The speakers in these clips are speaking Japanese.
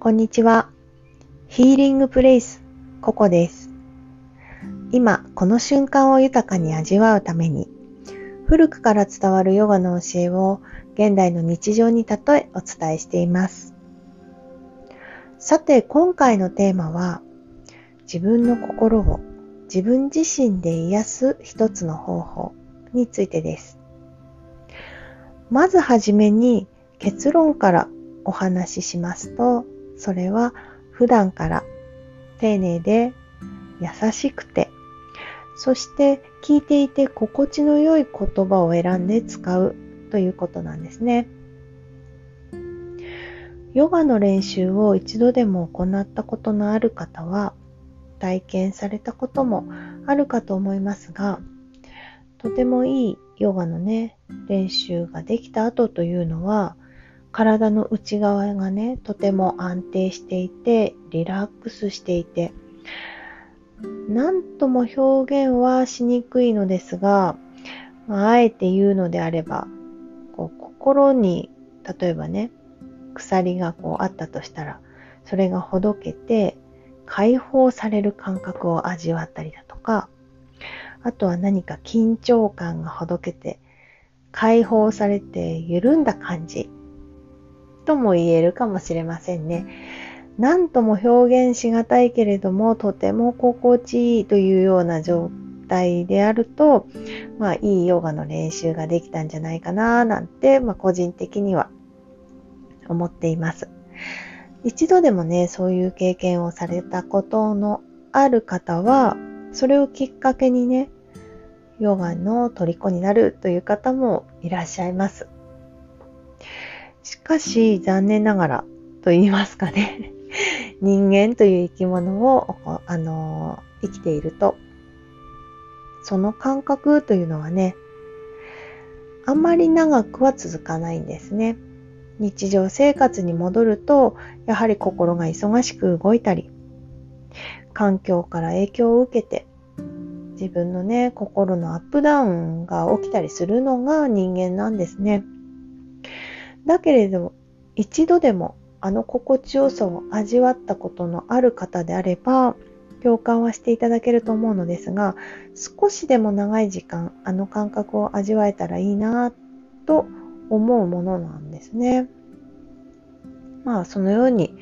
こんにちは。ヒーリングプレイス、ココです。今、この瞬間を豊かに味わうために、古くから伝わるヨガの教えを現代の日常に例えお伝えしています。さて、今回のテーマは、自分の心を自分自身で癒す一つの方法についてです。まずはじめに結論からお話ししますと、それは普段から丁寧で優しくて、そして聞いていて心地の良い言葉を選んで使うということなんですね。ヨガの練習を一度でも行ったことのある方は体験されたこともあるかと思いますが、とてもいいヨガのね、練習ができた後というのは、体の内側がね、とても安定していて、リラックスしていて、何とも表現はしにくいのですが、まあ、あえて言うのであれば、こう心に、例えばね、鎖がこうあったとしたら、それがほどけて、解放される感覚を味わったりだとか、あとは何か緊張感がほどけて、解放されて緩んだ感じとも言えるかもしれませんね。何とも表現しがたいけれども、とても心地いいというような状態であると、まあいいヨガの練習ができたんじゃないかななんて、まあ個人的には思っています。一度でもね、そういう経験をされたことのある方は、それをきっかけにね、ヨガの虜になるという方もいらっしゃいます。しかし、残念ながらと言いますかね。人間という生き物を、あの、生きていると、その感覚というのはね、あんまり長くは続かないんですね。日常生活に戻ると、やはり心が忙しく動いたり、環境から影響を受けて、自分のね、心のアップダウンが起きたりするのが人間なんですね。だけれども、一度でもあの心地よさを味わったことのある方であれば、共感はしていただけると思うのですが、少しでも長い時間、あの感覚を味わえたらいいなと思うものなんですね。まあ、そのように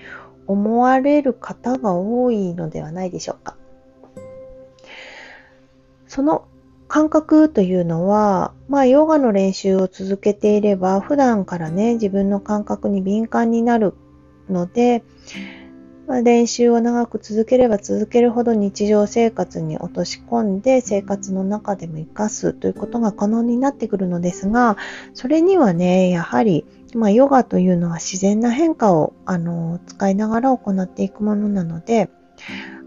思われる方が多いのではないでしょうか。その感覚というのは、まあ、ヨガの練習を続けていれば、普段からね、自分の感覚に敏感になるので、まあ、練習を長く続ければ続けるほど日常生活に落とし込んで生活の中でも活かすということが可能になってくるのですが、それにはね、やはり、まあ、ヨガというのは自然な変化をあの使いながら行っていくものなので、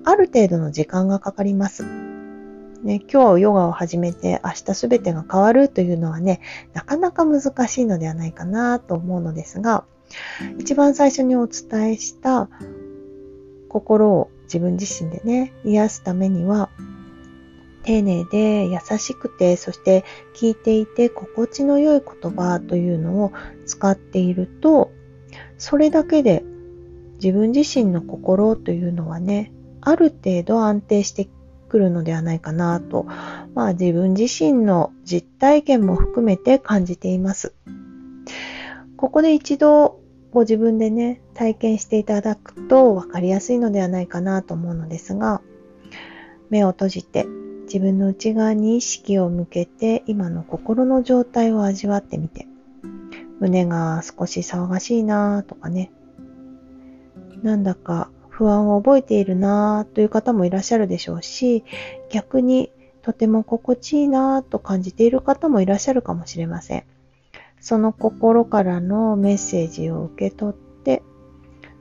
ある程度の時間がかかります。ね、今日ヨガを始めて明日すべてが変わるというのはね、なかなか難しいのではないかなと思うのですが、一番最初にお伝えした心を自分自身でね、癒すためには、丁寧で優しくて、そして聞いていて心地の良い言葉というのを使っていると、それだけで自分自身の心というのはね、ある程度安定してくるのではないかなと、まあ自分自身の実体験も含めて感じています。ここで一度ご自分でね、体験していただくと分かりやすいのではないかなと思うのですが、目を閉じて自分の内側に意識を向けて今の心の状態を味わってみて、胸が少し騒がしいなとかね、なんだか不安を覚えているなという方もいらっしゃるでしょうし、逆にとても心地いいなと感じている方もいらっしゃるかもしれません。その心からのメッセージを受け取って、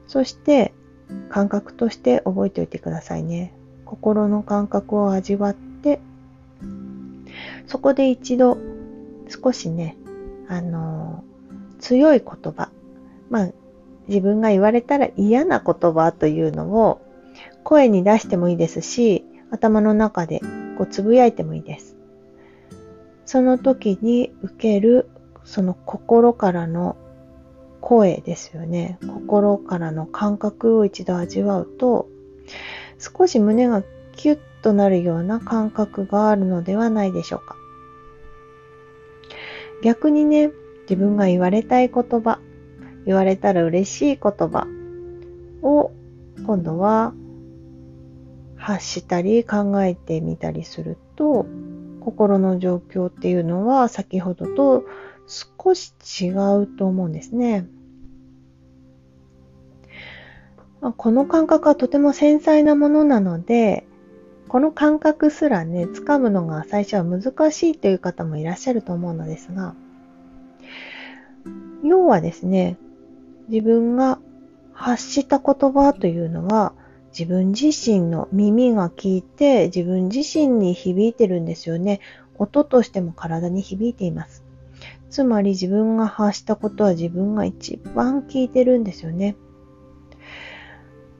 そして感覚として覚えておいてくださいね。心の感覚を味わって、そこで一度少しね、あの、強い言葉、まあ、自分が言われたら嫌な言葉というのを声に出してもいいですし、頭の中でこうつぶやいてもいいです。その時に受けるその心からの声ですよね。心からの感覚を一度味わうと、少し胸がキュッとなるような感覚があるのではないでしょうか。逆にね、自分が言われたい言葉、言われたら嬉しい言葉を今度は発したり考えてみたりすると、心の状況っていうのは先ほどと少し違うと思うんですね。この感覚はとても繊細なものなので、この感覚すらね、掴むのが最初は難しいという方もいらっしゃると思うのですが、要はですね、自分が発した言葉というのは、自分自身の耳が聞いて自分自身に響いてるんですよね。音としても体に響いています。つまり自分が発したことは自分が一番聞いてるんですよね。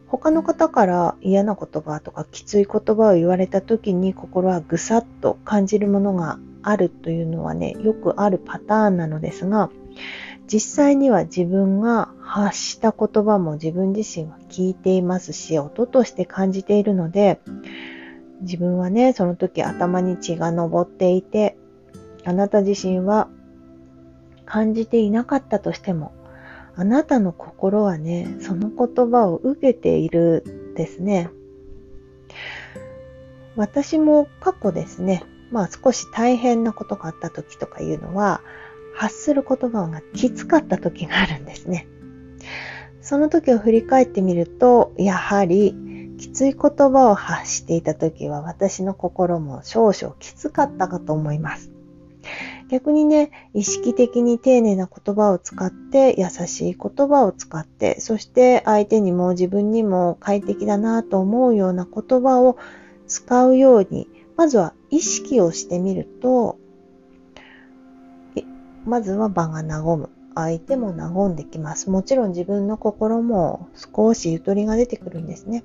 他の方から嫌な言葉とかきつい言葉を言われた時に心はぐさっと感じるものがあるというのはね、よくあるパターンなのですが、実際には自分が発した言葉も自分自身は聞いていますし、音として感じているので、自分はね、その時頭に血が昇っていて、あなた自身は感じていなかったとしても、あなたの心はね、その言葉を受けているですね。私も過去ですね、まあ少し大変なことがあった時とかいうのは、発する言葉がきつかった時があるんですね。その時を振り返ってみると、やはりきつい言葉を発していた時は私の心も少々きつかったかと思います。逆にね、意識的に丁寧な言葉を使って、優しい言葉を使って、そして相手にも自分にも快適だなと思うような言葉を使うように、まずは意識をしてみると、まずは場が和む。相手も和んできます。もちろん自分の心も少しゆとりが出てくるんですね。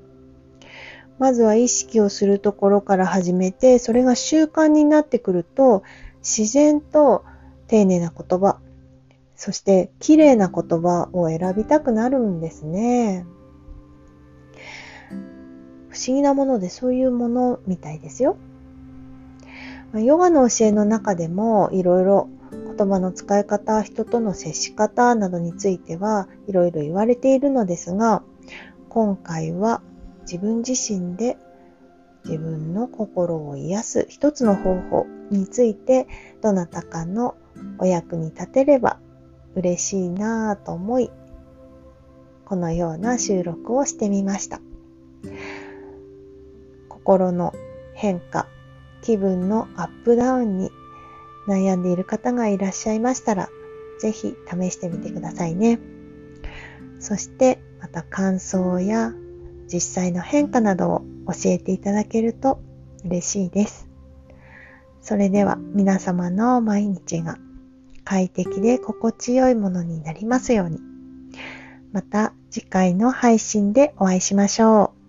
まずは意識をするところから始めて、それが習慣になってくると、自然と丁寧な言葉、そして綺麗な言葉を選びたくなるんですね。不思議なものでそういうものみたいですよ。ヨガの教えの中でもいろいろ言葉の使い方、人との接し方などについてはいろいろ言われているのですが、今回は自分自身で自分の心を癒す一つの方法についてどなたかのお役に立てれば嬉しいなぁと思いこのような収録をしてみました。心の変化気分のアップダウンに悩んでいる方がいらっしゃいましたらぜひ試してみてくださいねそしてまた感想や実際の変化などを教えていただけると嬉しいです。それでは皆様の毎日が快適で心地よいものになりますように。また次回の配信でお会いしましょう。